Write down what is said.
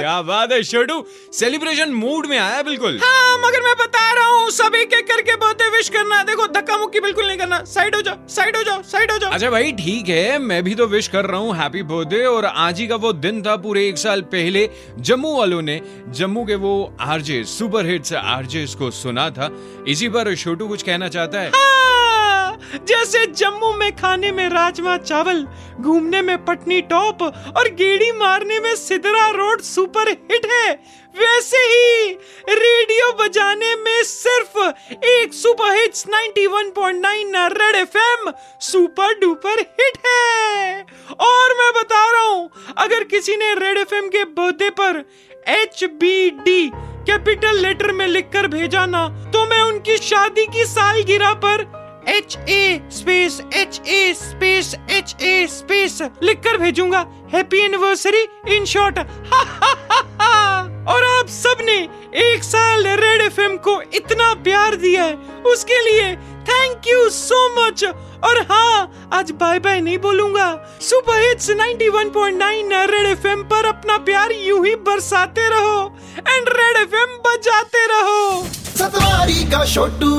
क्या बात है छोटू सेलिब्रेशन मूड में आया बिल्कुल। हाँ मगर मैं बता रहा हूँ सभी के करके बहुत विश करना। देखो धक्का मुक्की बिल्कुल नहीं करना। साइड हो जाओ साइड हो जाओ साइड हो जाओ। अच्छा भाई ठीक है मैं भी तो विश कर रहा हूँ हैप्पी बर्थडे और आज ही का वो दिन था पूरे एक साल पहले जम्मू वालों ने जम्मू के वो आरजे सुपर हिट्स आरजे को सुना था। इसी पर छोटू कुछ कहना चाहता है जैसे जम्मू में खाने में राजमा चावल, घूमने में पटनी टॉप और गेड़ी मारने में सिदरा रोड सुपर हिट है, वैसे ही रेडियो बजाने में सिर्फ़ एक super hits 91.9 Red FM super duper hit है। और मैं बता रहा हूँ, अगर किसी ने रेड एफएम के बर्थडे पर H B D capital letter में लिखकर भेजा ना तो मैं उनकी शादी की सालगिरह पर H A space H A space H A space लिखकर भेजूँगा। हैप्पी एनिवर्सरी इन शॉर्ट और आप सबने एक साल रेड एफएम को इतना प्यार दिया है, उसके लिए थैंक यू सो मच और हाँ आज बाय बाय नहीं बोलूँगा। सुपर हिट्स 91.9 रेड एफएम पर अपना प्यार यूँ ही बरसाते रहो। एंड रेड एफएम बजाते रहो। सतवारी का छोटू